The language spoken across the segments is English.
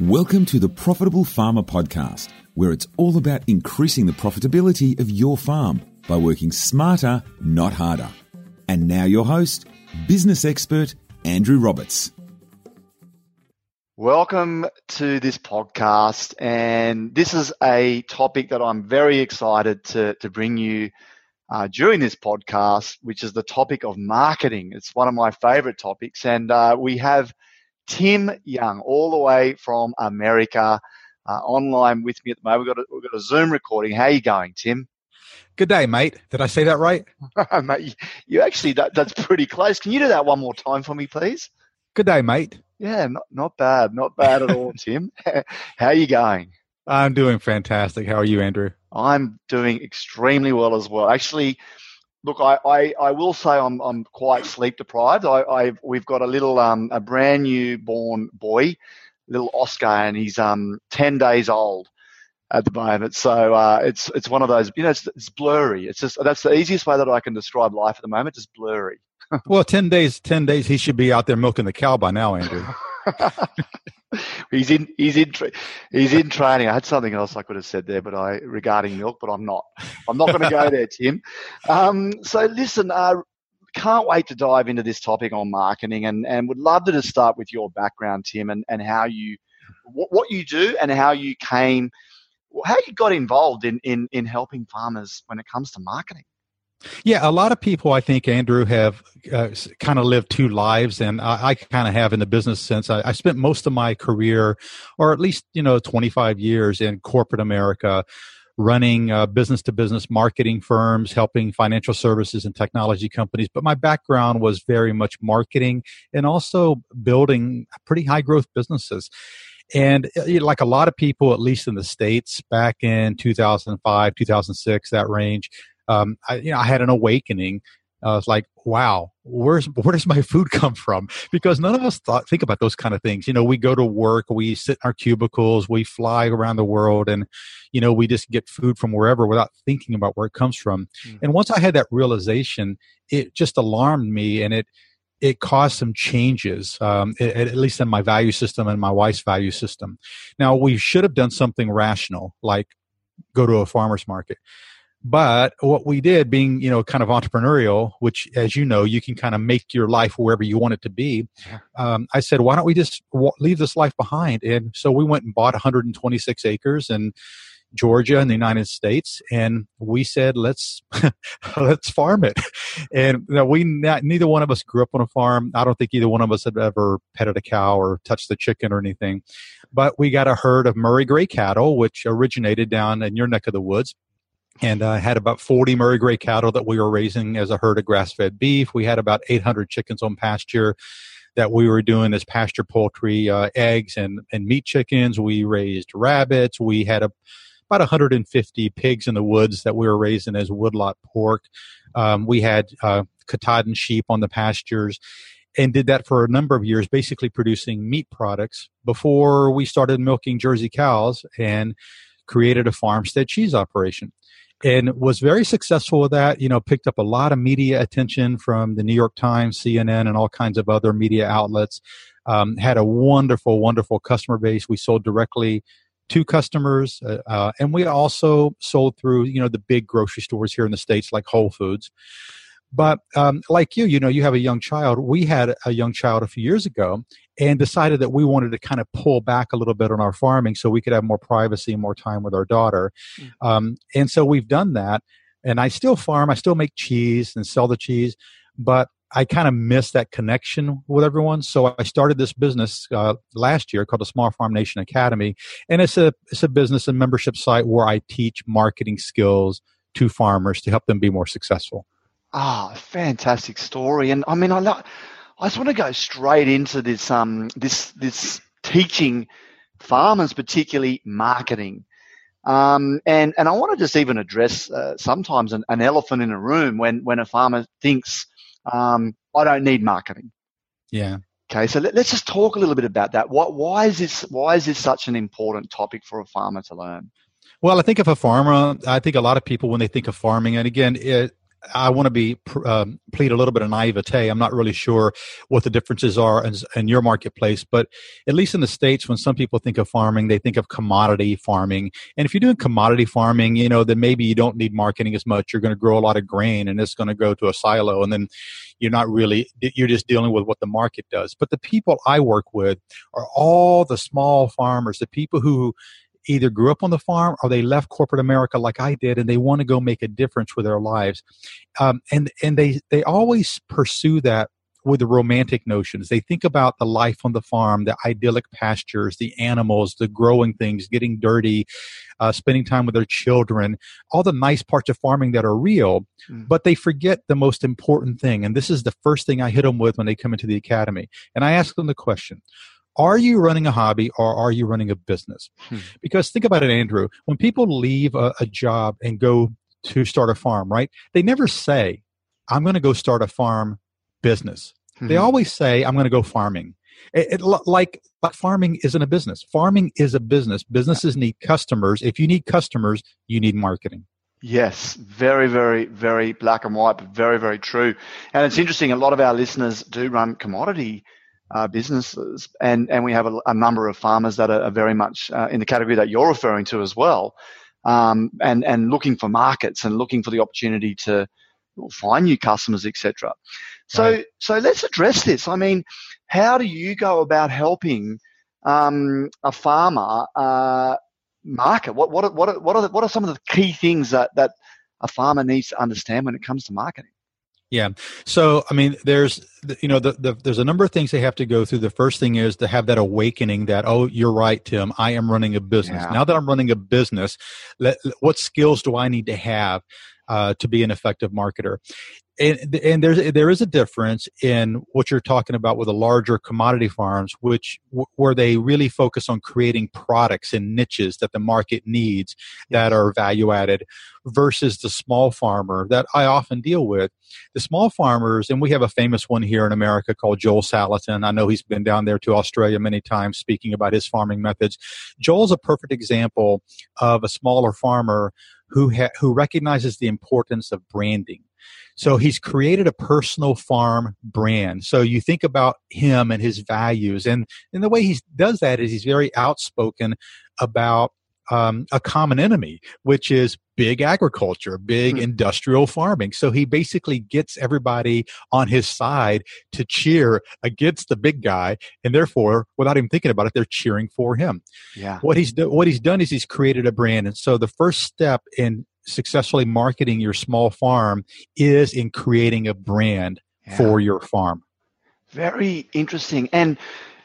Welcome to the Profitable Farmer Podcast, where it's all about increasing the profitability of your farm by working smarter, not harder. And now, your host, business expert Andrew Roberts. Welcome to this podcast. And this is a topic that I'm very excited to, to bring you uh, during this podcast, which is the topic of marketing. It's one of my favorite topics. And uh, we have Tim Young, all the way from America, uh, online with me at the moment. We've got, a, we've got a Zoom recording. How are you going, Tim? Good day, mate. Did I say that right? mate, you actually, that, that's pretty close. Can you do that one more time for me, please? Good day, mate. Yeah, not, not bad. Not bad at all, Tim. How are you going? I'm doing fantastic. How are you, Andrew? I'm doing extremely well as well. Actually, look, I, I, I will say I'm, I'm quite sleep deprived. I, I we've got a little um, a brand new born boy, little Oscar, and he's um 10 days old at the moment. So uh, it's it's one of those, you know, it's, it's blurry. It's just that's the easiest way that I can describe life at the moment. Just blurry. well, 10 days, 10 days, he should be out there milking the cow by now, Andrew. he's in he's in he's in training. I had something else I could have said there, but I regarding milk, but I'm not. I'm not going to go there, Tim. Um, so listen, uh, can't wait to dive into this topic on marketing, and and would love to just start with your background, Tim, and and how you what, what you do and how you came, how you got involved in in in helping farmers when it comes to marketing. Yeah, a lot of people, I think, Andrew, have uh, kind of lived two lives, and I, I kind of have in the business sense. I, I, spent most of my career, or at least you know, 25 years in corporate America, running business to business marketing firms, helping financial services and technology companies. But my background was very much marketing and also building pretty high growth businesses. And uh, like a lot of people, at least in the States, back in 2005, 2006, that range, um, I, you know, I had an awakening. Uh, was like, wow, where's where does my food come from? Because none of us thought think about those kind of things. You know, we go to work, we sit in our cubicles, we fly around the world, and you know, we just get food from wherever without thinking about where it comes from. Mm-hmm. And once I had that realization, it just alarmed me, and it it caused some changes, um, at, at least in my value system and my wife's value system. Now, we should have done something rational, like go to a farmer's market. But what we did, being you know kind of entrepreneurial, which as you know, you can kind of make your life wherever you want it to be. Um, I said, why don't we just leave this life behind? And so we went and bought 126 acres in Georgia in the United States, and we said, let's let's farm it. And you know, we not, neither one of us grew up on a farm. I don't think either one of us had ever petted a cow or touched the chicken or anything. But we got a herd of Murray Grey cattle, which originated down in your neck of the woods and I uh, had about 40 Murray Grey cattle that we were raising as a herd of grass fed beef. We had about 800 chickens on pasture that we were doing as pasture poultry, uh, eggs and, and meat chickens. We raised rabbits. We had a, about 150 pigs in the woods that we were raising as woodlot pork. Um, we had uh, Katahdin sheep on the pastures and did that for a number of years, basically producing meat products before we started milking Jersey cows and created a farmstead cheese operation and was very successful with that. You know, picked up a lot of media attention from the New York Times, CNN, and all kinds of other media outlets. Um, had a wonderful, wonderful customer base. We sold directly to customers, uh, uh, and we also sold through you know the big grocery stores here in the states like Whole Foods. But um, like you, you know, you have a young child. We had a young child a few years ago and decided that we wanted to kind of pull back a little bit on our farming so we could have more privacy and more time with our daughter. Mm-hmm. Um, and so we've done that. And I still farm, I still make cheese and sell the cheese, but I kind of miss that connection with everyone. So I started this business uh, last year called the Small Farm Nation Academy, and it's a it's a business and membership site where I teach marketing skills to farmers to help them be more successful. Ah, fantastic story. And I mean, I love, I just want to go straight into this, um, this, this teaching farmers, particularly marketing. Um, and, and I want to just even address uh, sometimes an, an, elephant in a room when, when a farmer thinks, um, I don't need marketing. Yeah. Okay, so let, us just talk a little bit about that. What, why is this? Why is this such an important topic for a farmer to learn? Well, I think if a farmer, I think a lot of people when they think of farming, and again, it, I want to be um, plead a little bit of naivete. I'm not really sure what the differences are in, in, your marketplace, but at least in the states, when some people think of farming, they think of commodity farming. And if you're doing commodity farming, you know, then maybe you don't need marketing as much. You're going to grow a lot of grain, and it's going to go to a silo, and then you're not really you're just dealing with what the market does. But the people I work with are all the small farmers, the people who either grew up on the farm or they left corporate America like I did, and they want to go make a difference with their lives. Um, and and they they always pursue that with the romantic notions. They think about the life on the farm, the idyllic pastures, the animals, the growing things, getting dirty, uh, spending time with their children, all the nice parts of farming that are real, mm. but they forget the most important thing. And this is the first thing I hit them with when they come into the academy. And I ask them the question are you running a hobby or are you running a business? Hmm. Because think about it, Andrew. When people leave a, a job and go to start a farm, right? They never say, I'm going to go start a farm business. Hmm. They always say, I'm going to go farming. It, it, like, like farming isn't a business. Farming is a business. Businesses need customers. If you need customers, you need marketing. Yes, very, very, very black and white, but very, very true. And it's interesting. A lot of our listeners do run commodity uh, businesses, and and we have a, a, number of farmers that are, are very much uh, in the category that you're referring to as well, um, and and looking for markets and looking for the opportunity to find new customers, etc. So right. so let's address this. I mean, how do you go about helping um, a farmer uh, market? What what what what are what are some of the key things that that a farmer needs to understand when it comes to marketing? Yeah. So, I mean, there's, you know, the, the, there's a number of things they have to go through. The first thing is to have that awakening that, oh, you're right, Tim. I am running a business. Yeah. Now that I'm running a business, let, what skills do I need to have uh, to be an effective marketer? And, and there's there is a difference in what you're talking about with the larger commodity farms, which where they really focus on creating products and niches that the market needs that are value added, versus the small farmer that I often deal with. The small farmers, and we have a famous one here in America called Joel Salatin. I know he's been down there to Australia many times speaking about his farming methods. Joel's a perfect example of a smaller farmer who ha- who recognizes the importance of branding so he's created a personal farm brand. So you think about him and his values, and and the way he does that is he's very outspoken about um, a common enemy, which is big agriculture, big mm-hmm. industrial farming. So he basically gets everybody on his side to cheer against the big guy, and therefore, without even thinking about it, they're cheering for him. Yeah. What he's do- what he's done is he's created a brand, and so the first step in successfully marketing your small farm is in creating a brand yeah. for your farm. Very interesting. And,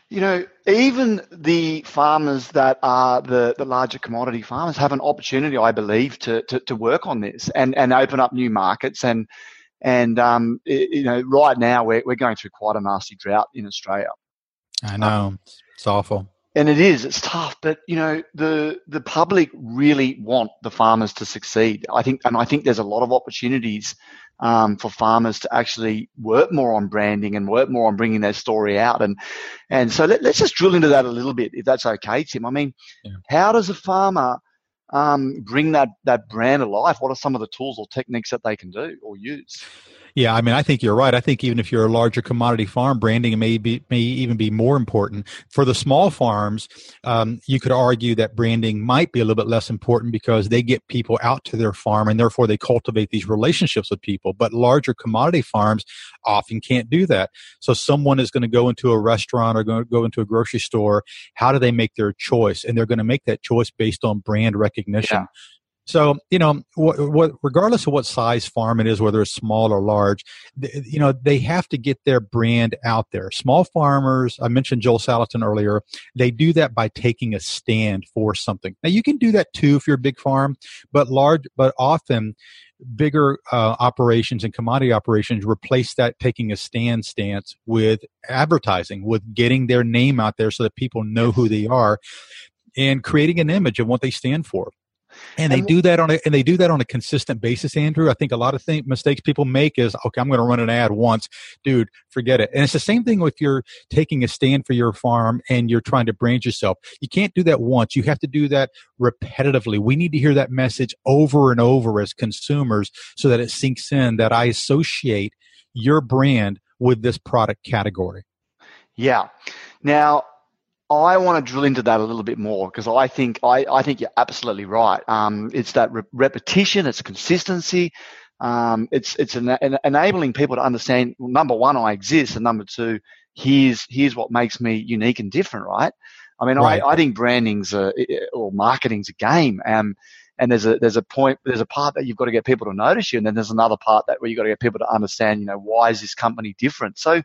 you know, even the farmers that are the, the larger commodity farmers have an opportunity, I believe, to, to, to work on this and, and open up new markets. And, and um, it, you know, right now we're, we're going through quite a nasty drought in Australia. I know. Um, it's awful and it is it's tough but you know the the public really want the farmers to succeed. I think and i think there's a lot of opportunities um, for farmers to actually work more on branding and work more on bringing their story out. And and so let, us just drill into that a little bit if that's okay tim. I mean yeah. how does a farmer um, bring that that brand alive what are some of the tools or techniques that they can do or use yeah, I mean, I think you're right. I think even if you're a larger commodity farm, branding may be may even be more important for the small farms. Um, you could argue that branding might be a little bit less important because they get people out to their farm and therefore they cultivate these relationships with people. But larger commodity farms often can't do that. So someone is going to go into a restaurant or go into a grocery store. How do they make their choice? And they're going to make that choice based on brand recognition. Yeah. So, you know, what, what, regardless of what size farm it is, whether it's small or large, th- you know, they have to get their brand out there. Small farmers, I mentioned Joel Salatin earlier, they do that by taking a stand for something. Now, you can do that too if you're a big farm, but large, but often bigger uh, operations and commodity operations replace that taking a stand stance with advertising, with getting their name out there so that people know who they are and creating an image of what they stand for. And they do that on a and they do that on a consistent basis andrew. I think a lot of thing, mistakes people make is okay i'm going to run an ad once. Dude forget it. And it's the same thing with you're taking a stand for your farm and you're trying to brand yourself. You can't do that once. You have to do that repetitively. We need to hear that message over and over as consumers so that it sinks in that i associate your brand with this product category. Yeah. Now I want to drill into that a little bit more because I think I, I think you're absolutely right. Um, it's that re- repetition, it's consistency, um, it's it's an, an enabling people to understand. Number one, I exist, and number two, here's here's what makes me unique and different. Right? I mean, right. I, I think branding's a, or marketing's a game. Um, and there's a there's a point there's a part that you've got to get people to notice you, and then there's another part that where you've got to get people to understand. You know, why is this company different? So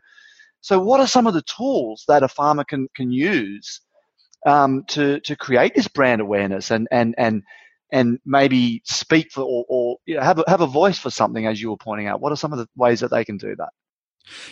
so, what are some of the tools that a farmer can can use um, to to create this brand awareness and and and and maybe speak for or, or you know, have a, have a voice for something, as you were pointing out? What are some of the ways that they can do that?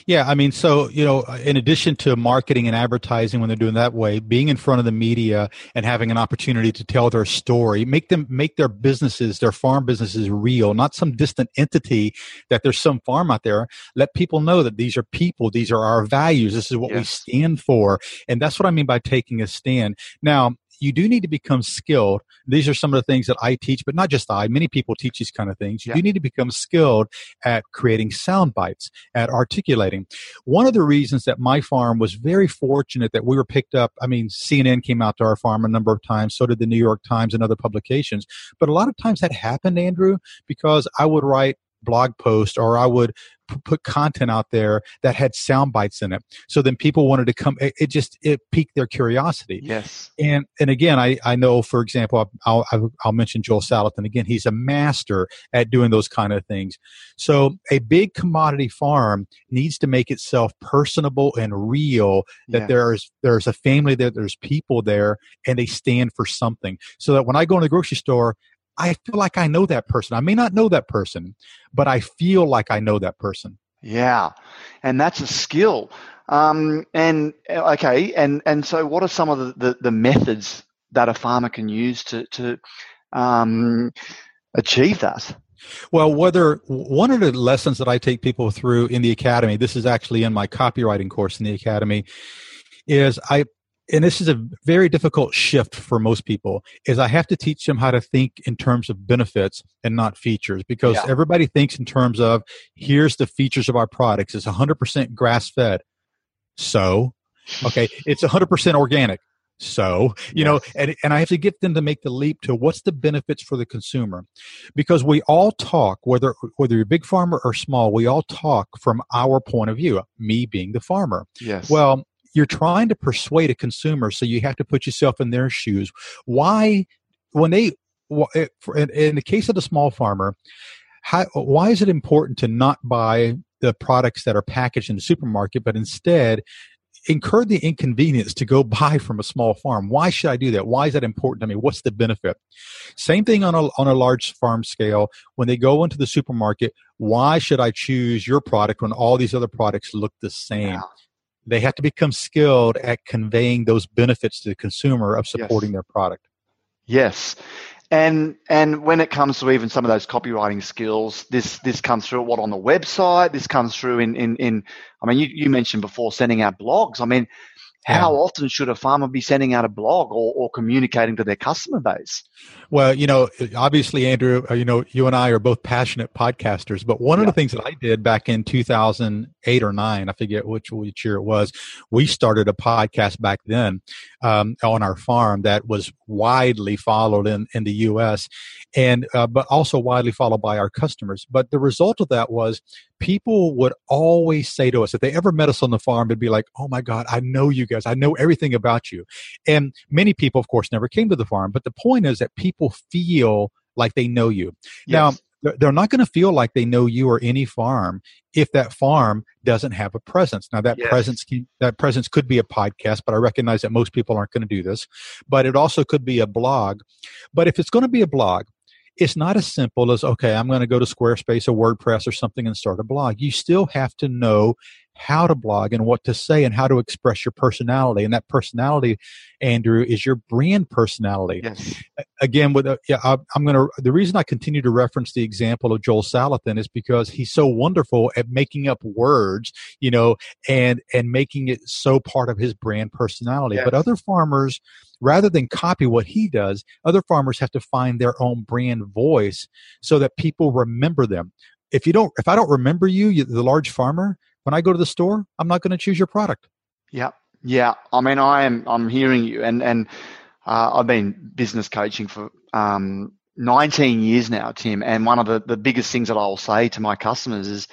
Yeah, I mean, so you know, uh, in addition to marketing and advertising, when they're doing that way, being in front of the media and having an opportunity to tell their story, make them make their businesses, their farm businesses, real, not some distant entity that there's some farm out there. Let people know that these are people, these are our values, this is what yes. we stand for, and that's what I mean by taking a stand. Now, you do need to become skilled. These are some of the things that I teach, but not just I. Many people teach these kind of things. You yeah. do need to become skilled at creating sound bites, at articulating. One of the reasons that my farm was very fortunate that we were picked up. I mean, CNN came out to our farm a number of times. So did the New York Times and other publications. But a lot of times that happened, Andrew, because I would write blog post or I would p- put content out there that had sound bites in it. So then people wanted to come. It, it, just it piqued their curiosity. Yes. And and again, I I know for example, I'll I'll, I'll mention Joel Salatin again. He's a master at doing those kind of things. So a big commodity farm needs to make itself personable and real. That yes. there's there's a family there, there's people there, and they stand for something. So that when I go in the grocery store, I feel like I know that person. I may not know that person, but I feel like I know that person. Yeah, and that's a skill. Um, and okay, and and so what are some of the, the, the methods that a farmer can use to to um, achieve that? Well, whether one of the lessons that I take people through in the academy, this is actually in my copywriting course in the academy, is I and this is a very difficult shift for most people is i have to teach them how to think in terms of benefits and not features because yeah. everybody thinks in terms of here's the features of our products. It's 100% grass fed so okay it's 100% organic. So you yes. know and, and i have to get them to make the leap to what's the benefits for the consumer. Because we all talk whether whether you're a big farmer or small we all talk from our point of view me being the farmer. Yes. Well you're trying to persuade a consumer, so you have to put yourself in their shoes. Why, when they, eh, in the case of the small farmer, how, why is it important to not buy the products that are packaged in the supermarket, but instead incur the inconvenience to go buy from a small farm. Why should I do that? Why is that important to me? What's the benefit? Same thing on a, on a large farm scale. When they go into the supermarket, why should I choose your product when all these other products look the same? They have to become skilled at conveying those benefits to the consumer of supporting yes. their product. Yes. And and when it comes to even some of those copywriting skills, this this comes through what on the website. This comes through in in, in I mean, you, you mentioned before sending out blogs. I mean, how often should a farmer be sending out a blog or, or communicating to their customer base? Well, you know, obviously, Andrew, uh, you know, you and I are both passionate podcasters, but one yeah. of the things that I did back in 2008 or nine, I forget which, which year it was, we started a podcast back then um, on our farm that was widely followed in, in the U.S. and, uh, but also widely followed by our customers. But the result of that was people would always say to us, if they ever met us on the farm, they'd be like, Oh my God, I know you guys. I know everything about you. And many people, of course, never came to the farm. But the point is that people feel like they know you. Yes. Now, they're not going to feel like they know you or any farm if that farm doesn't have a presence. Now that yes. presence can, that presence could be a podcast, but I recognize that most people aren't going to do this. But it also could be a blog. But if it's going to be a blog, it's not as simple as okay i'm going to go to squarespace or wordpress or something and start a blog. You still have to know how to blog and what to say and how to express your personality. And that personality, Andrew, is your brand personality. Yes. Again, with uh, yeah, I, I'm going to. The reason I continue to reference the example of Joel Salatin is because he's so wonderful at making up words, you know, and and making it so part of his brand personality. Yes. But other farmers rather than copy what he does, other farmers have to find their own brand voice so that people remember them. If you don't, if I don't remember you, you the large farmer, when I go to the store, I'm not going to choose your product. Yeah, yeah. I mean, I am. I'm hearing you, and and uh, I've been business coaching for um, 19 years now, Tim. And one of the the biggest things that I'll say to my customers is,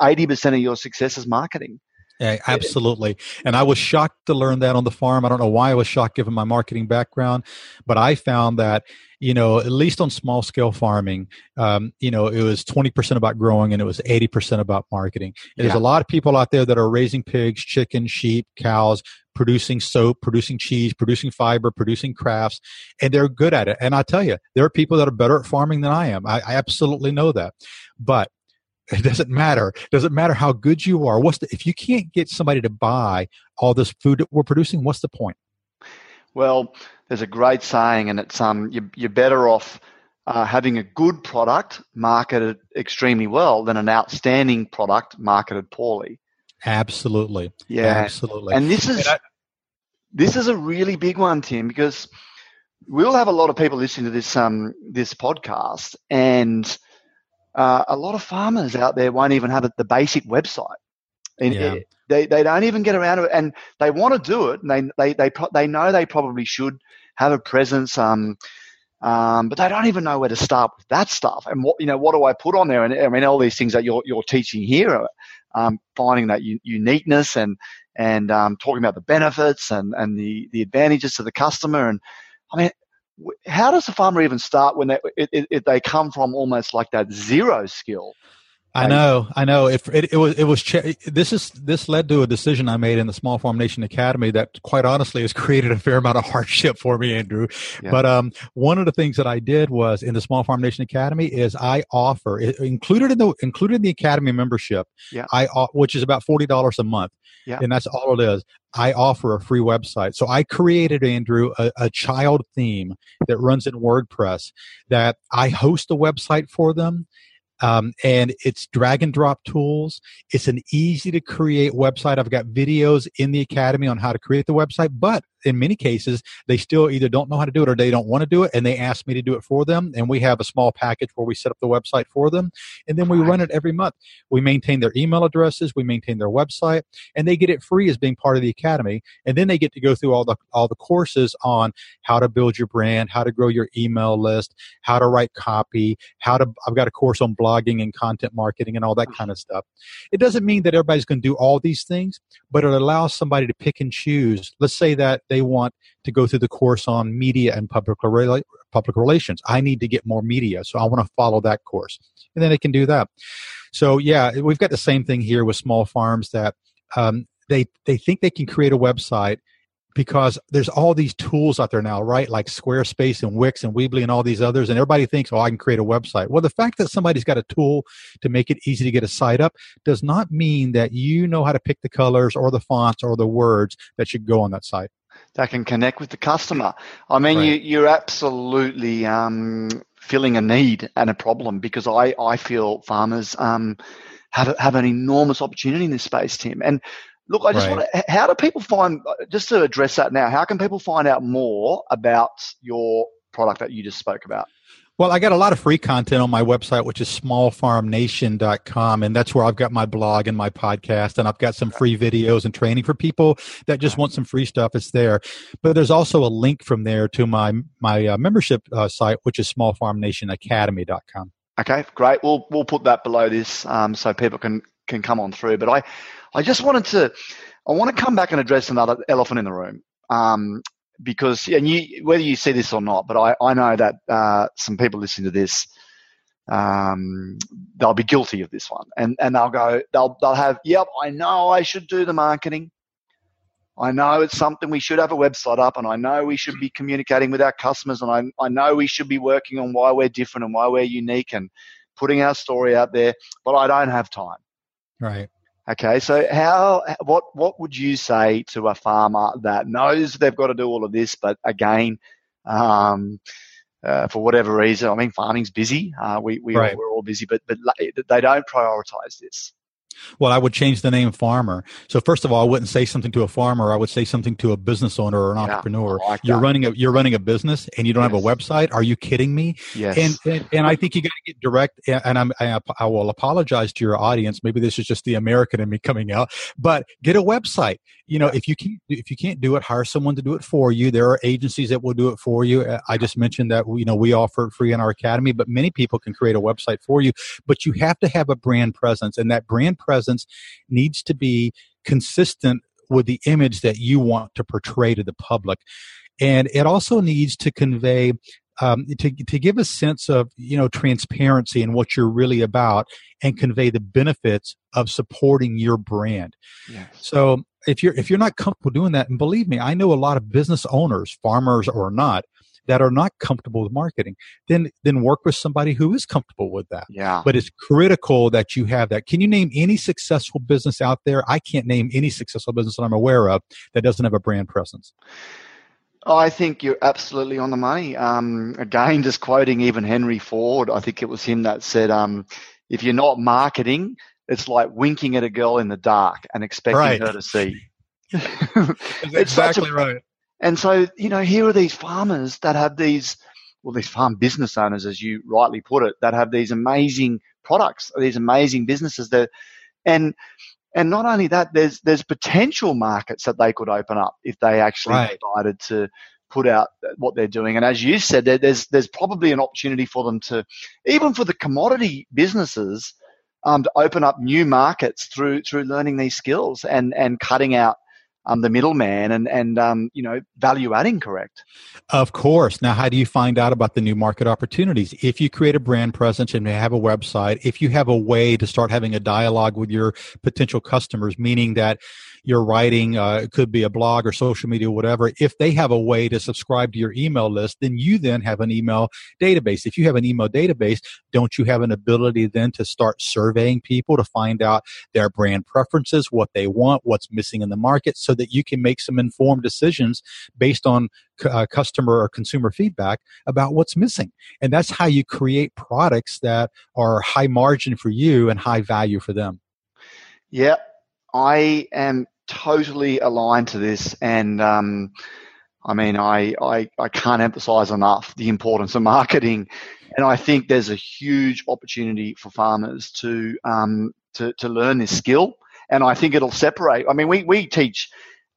80% of your success is marketing. Yeah, absolutely. And I was shocked to learn that on the farm. I don't know why I was shocked given my marketing background, but I found that, you know, at least on small scale farming, um, you know, it was 20% about growing and it was 80% about marketing. And There's a lot of people out there that are raising pigs, chickens, sheep, cows, producing soap, producing cheese, producing fiber, producing crafts, and they're good at it. And I tell you, there are people that are better at farming than I am. I, I absolutely know that. But it doesn't matter. It doesn't matter how good you are. What's the, if you can't get somebody to buy all this food that we're producing? What's the point? Well, there's a great saying, and it's um, you, you're better off uh, having a good product marketed extremely well than an outstanding product marketed poorly. Absolutely. Yeah. Absolutely. And this is I, this is a really big one, Tim, because we'll have a lot of people listening to this um this podcast, and uh, a lot of farmers out there won't even have the basic website. And yeah. it, they, they don't even get around to it, and they want to do it, and they they they, pro- they know they probably should have a presence, um, um, but they don't even know where to start with that stuff. And what you know, what do I put on there? And I mean, all these things that you're you're teaching here, um, finding that u- uniqueness and and um, talking about the benefits and and the the advantages to the customer. And I mean, how does a farmer even start when they it, it, they come from almost like that zero skill? I know, I know. If it, it, was, it was. This is this led to a decision I made in the Small Farm Nation Academy that, quite honestly, has created a fair amount of hardship for me, Andrew. Yeah. But um, one of the things that I did was in the Small Farm Nation Academy is I offer included in the included in the academy membership. Yeah. I which is about forty dollars a month. Yeah. And that's all it is. I offer a free website. So I created, Andrew, a, a, child theme that runs in WordPress that I host a website for them um, and it's drag and drop tools. It's an easy to create website. I've got videos in the academy on how to create the website, but in many cases, they still either don't know how to do it or they don't want to do it, and they ask me to do it for them. And we have a small package where we set up the website for them, and then we run it every month. We maintain their email addresses, we maintain their website, and they get it free as being part of the academy. And then they get to go through all the all the courses on how to build your brand, how to grow your email list, how to write copy, how to. I've got a course on blogging and content marketing and all that kind of stuff. It doesn't mean that everybody's going to do all these things, but it allows somebody to pick and choose. Let's say that they want to go through the course on media and public rela- public relations. I need to get more media, so I want to follow that course, and then they can do that. So yeah, we've got the same thing here with small farms that um, they they think they can create a website because there's all these tools out there now, right? Like Squarespace and Wix and Weebly and all these others. And everybody thinks, oh, I can create a website. Well, the fact that somebody's got a tool to make it easy to get a site up does not mean that you know how to pick the colors or the fonts or the words that should go on that site that can connect with the customer. I mean, right. you, you're absolutely um, filling a need and a problem because I, I feel farmers um, have, have an enormous opportunity in this space, Tim. And look, I just right. want to, how do people find, just to address that now, how can people find out more about your product that you just spoke about? Well, I got a lot of free content on my website, which is smallfarmnation.com. And that's where I've got my blog and my podcast. And I've got some free videos and training for people that just want some free stuff. It's there. But there's also a link from there to my, my uh, membership uh, site, which is smallfarmnationacademy.com. Okay, great. We'll, we'll put that below this um, so people can, can come on through. But I, I just wanted to, I want to come back and address another elephant in the room. Um, because and you whether you see this or not, but I, I know that uh, some people listening to this, um, they'll be guilty of this one, and and they'll go they'll they'll have yep I know I should do the marketing, I know it's something we should have a website up, and I know we should be communicating with our customers, and I I know we should be working on why we're different and why we're unique and putting our story out there, but I don't have time. Right. Okay, so how what what would you say to a farmer that knows they've got to do all of this, but again, um, uh, for whatever reason, I mean, farming's busy. Uh, we we Right. all, we're all busy, but but they don't prioritize this. Well, I would change the name farmer. So first of all, I wouldn't say something to a farmer. I would say something to a business owner or an Yeah, entrepreneur. Like you're running a you're running a business and you don't have a website. Are you kidding me? Yes. And, and and I think you got to get direct. And I'm I, I will apologize to your audience. Maybe this is just the American in me coming out. But get a website. You know, if you can't if you can't do it, hire someone to do it for you. There are agencies that will do it for you. Uh, I just mentioned that you know we offer it free in our academy, but many people can create a website for you. But you have to have a brand presence, and that brand presence needs to be consistent with the image that you want to portray to the public. And it also needs to convey um, to to give a sense of you know transparency and what you're really about, and convey the benefits of supporting your brand. yes. So if you're if you're not comfortable doing that, and believe me, I know a lot of business owners, farmers or not, that are not comfortable with marketing. Then then work with somebody who is comfortable with that. Yeah. But it's critical that you have that. Can you name any successful business out there? I can't name any successful business that I'm aware of that doesn't have a brand presence. I think you're absolutely on the money. Um, again, just quoting even Henry Ford, I think it was him that said, um, if you're not marketing, it's like winking at a girl in the dark and expecting Right. her to see. It's such a- right. And so, you know, here are these farmers that have these, well, these farm business owners, as you rightly put it, that have these amazing products, these amazing businesses that, and, and not only that, there's, there's potential markets that they could open up if they actually Right. decided to put out what they're doing. And as you said, there, there's, there's probably an opportunity for them to, even for the commodity businesses, um, to open up new markets through, through learning these skills and, and cutting out, um, the middleman and, and, um, you know, value adding correct. Of course. Now, how do you find out about the new market opportunities? If you create a brand presence and you have a website, if you have a way to start having a dialogue with your potential customers, meaning that you're writing, uh, it could be a blog or social media, whatever. If they have a way to subscribe to your email list, then you then have an email database. If you have an email database, don't you have an ability then to start surveying people to find out their brand preferences, what they want, what's missing in the market, so that you can make some informed decisions based on uh, customer or consumer feedback about what's missing. And that's how you create products that are high margin for you and high value for them. Yeah, I am totally aligned to this, and um, I mean, I, I I can't emphasize enough the importance of marketing, and I think there's a huge opportunity for farmers to um, to to learn this skill, and I think it'll separate. I mean, we we teach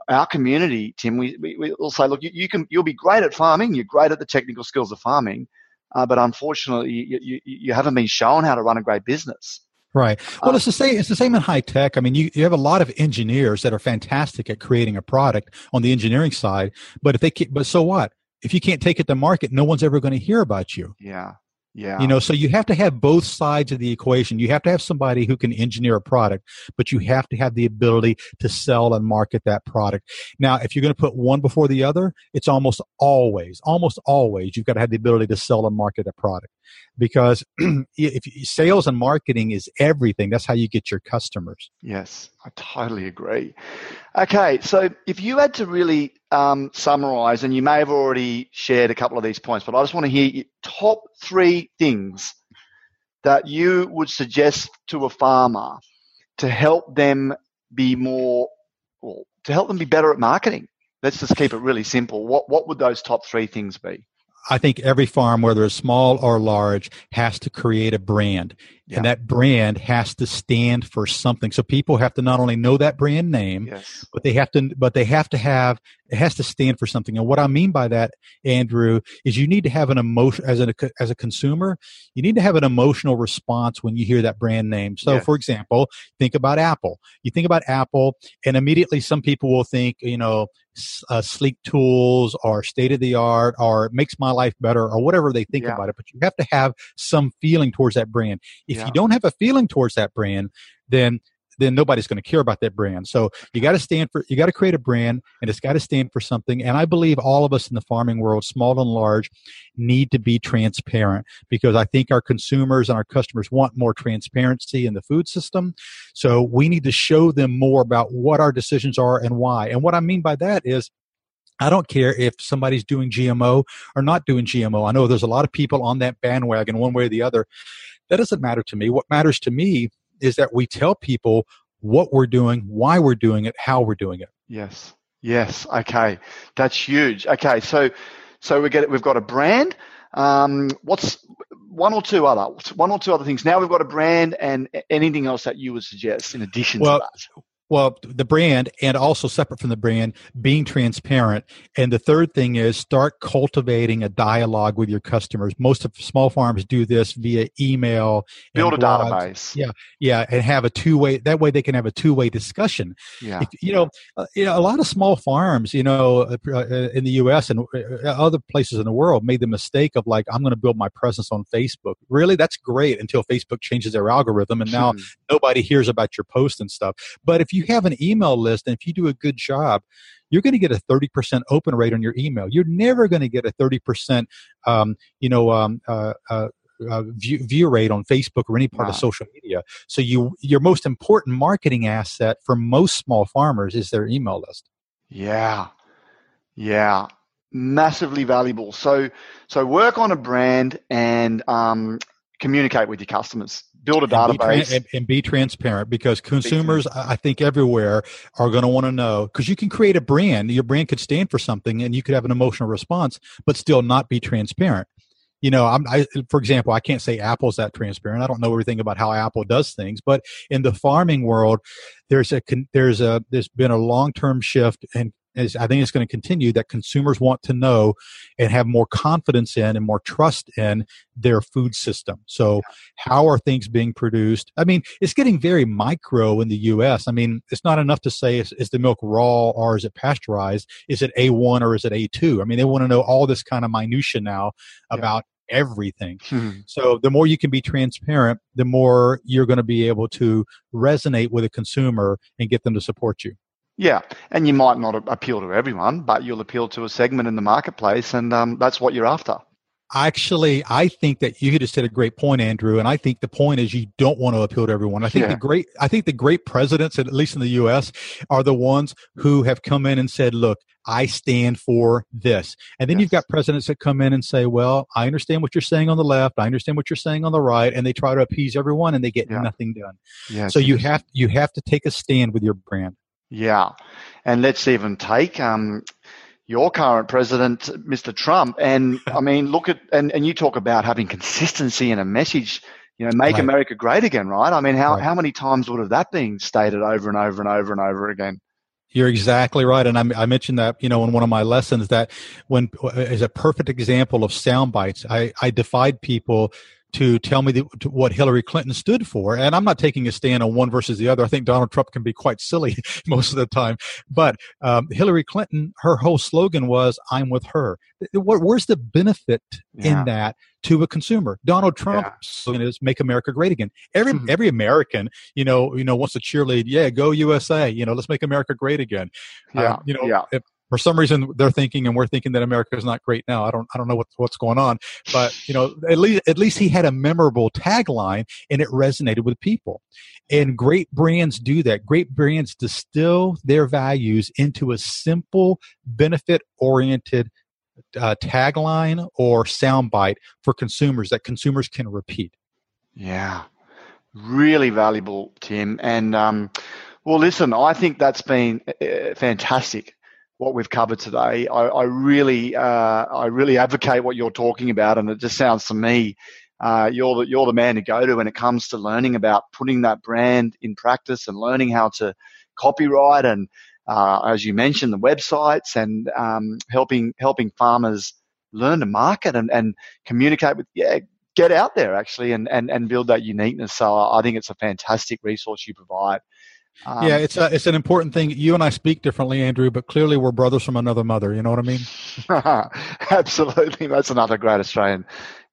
our community, Tim. We we we'll say, look, you, you can you'll be great at farming, you're great at the technical skills of farming, uh, but unfortunately, you, you you haven't been shown how to run a great business. Right. Well, it's um, the same. It's the same in high tech. I mean, you, you have a lot of engineers that are fantastic at creating a product on the engineering side, but if they can't, but so what? If you can't take it to market, no one's ever going to hear about you. Yeah, yeah. You know, so you have to have both sides of the equation. You have to have somebody who can engineer a product, but you have to have the ability to sell and market that product. Now, if you're going to put one before the other, it's almost always, almost always, you've got to have the ability to sell and market a product because if sales and marketing is everything, that's how you get your customers. Yes, I totally agree. Okay, so if you had to really um, summarize, and you may have already shared a couple of these points, but I just want to hear your top three things that you would suggest to a farmer to help them be more, well, to help them be better at marketing. Let's just keep it really simple. What what would those top three things be? I think every farm, whether it's small or large, has to create a brand. Yeah. And that brand has to stand for something. So people have to not only know that brand name, Yes. but they have to but they have to have it has to stand for something and what i mean by that andrew is you need to have an emotion as a as a consumer you need to have an emotional response when you hear that brand name so Yeah. for example think about apple you think about apple and immediately some people will think you know uh, sleek tools or state of the art or makes my life better or whatever they think Yeah. about it but you have to have some feeling towards that brand if Yeah. you don't have a feeling towards that brand then then nobody's going to care about that brand. So you got to stand for, you got to create a brand and it's got to stand for something. And I believe all of us in the farming world, small and large, need to be transparent because I think our consumers and our customers want more transparency in the food system. So we need to show them more about what our decisions are and why. And what I mean by that is I don't care if somebody's doing GMO or not doing GMO. I know there's a lot of people on that bandwagon one way or the other. That doesn't matter to me. What matters to me is that we tell people what we're doing, why we're doing it, how we're doing it. Yes. Yes. Okay. That's huge. Okay. So, so we get it. we've got a brand. Um, what's one or two other one or two other things? Now we've got a brand and anything else that you would suggest in addition well, to that well the brand and also separate from the brand being transparent. And the third thing is start cultivating a dialogue with your customers. Most of small farms do this via email build a blogs. database. Yeah yeah and have a two-way that way they can have a two-way discussion. Yeah. If, you know uh, you know a lot of small farms you know uh, uh in the us and uh, other places in the world made the mistake of like i'm going to build my presence on facebook. Really that's great until facebook changes their algorithm and now hmm. nobody hears about your post and stuff. But if you you have an email list and if you do a good job, you're going to get a 30% open rate on your email. You're never going to get a 30%, um, you know, um, uh, uh, uh, view, view rate on Facebook or any part wow. of social media. So you, your most important marketing asset for most small farmers is their email list. Yeah, yeah, massively valuable. So, so work on a brand and um, communicate with your customers build a database be and, and, be transparent because consumers i think everywhere are going to want to know because you can create a brand your brand could stand for something and you could have an emotional response but still not be transparent. You know I'm, I, for example i can't say apple's that transparent. I don't know everything about how apple does things but in the farming world there's a there's a there's been a long-term shift and is I think it's going to continue that consumers want to know and have more confidence in and more trust in their food system. So how are things being produced? I mean, it's getting very micro in the US. I mean, it's not enough to say is, is the milk raw or is it pasteurized? Is it A1 or is it A2? I mean, they want to know all this kind of minutia now about yeah. everything. Hmm. So the more you can be transparent, the more you're going to be able to resonate with a consumer and get them to support you. Yeah, and you might not appeal to everyone, but you'll appeal to a segment in the marketplace, and um, that's what you're after. Actually, I think that you just said a great point, Andrew, and I think the point is you don't want to appeal to everyone. I think yeah. the great, I think the great presidents, at least in the U.S., are the ones who have come in and said, "Look, I stand for this," and then yes. you've got presidents that come in and say, "Well, I understand what you're saying on the left, I understand what you're saying on the right," and they try to appease everyone, and they get yeah. nothing done. Yeah, so you have you have to take a stand with your brand. Yeah. And let's even take um, your current president, Mr. Trump. And I mean, look at, and, and you talk about having consistency in a message, you know, make right. America great again, right? I mean, how, right. how many times would have that been stated over and over and over and over again? You're exactly right, and I, I, mentioned that you know in one of my lessons that when is a perfect example of sound bites. I, I defied people to tell me the, to what Hillary Clinton stood for. And I'm not taking a stand on one versus the other. I think Donald Trump can be quite silly most of the time. But um, Hillary Clinton, her whole slogan was, I'm with her. Where's the benefit yeah. in that to a consumer? Donald Trump's yeah. slogan is make America great again. Every, mm-hmm. every American, you know, you know, wants to cheerlead. Yeah, go USA. You know, let's make America great again. Yeah. Um, you know, yeah. If, for some reason they're thinking and we're thinking that America is not great now. I don't I don't know what, what's going on, but you know at least at least he had a memorable tagline and it resonated with people. And great brands do that. Great brands distill their values into a simple benefit oriented uh, tagline or soundbite for consumers that consumers can repeat. Yeah, really valuable, Tim. And um, well, listen, I think that's been uh, fantastic what we've covered today. I, I really, uh, I really advocate what you're talking about, and it just sounds to me uh, you're the you're the man to go to when it comes to learning about putting that brand in practice and learning how to copyright and, uh, as you mentioned, the websites and um, helping helping farmers learn to market and, and communicate with yeah get out there actually and, and, and build that uniqueness. So I think it's a fantastic resource you provide. Um, yeah, it's a, it's an important thing. You and I speak differently, Andrew, but clearly we're brothers from another mother. You know what I mean? Absolutely, that's another great Australian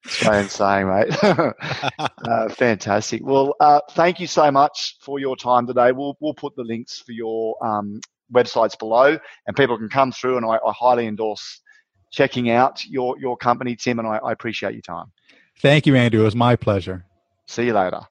Australian saying, mate. uh, fantastic. Well, uh, thank you so much for your time today. We'll we'll put the links for your um, websites below, and people can come through. And I, I, highly endorse checking out your your company, Tim. And I, I appreciate your time. Thank you, Andrew. It was my pleasure. See you later.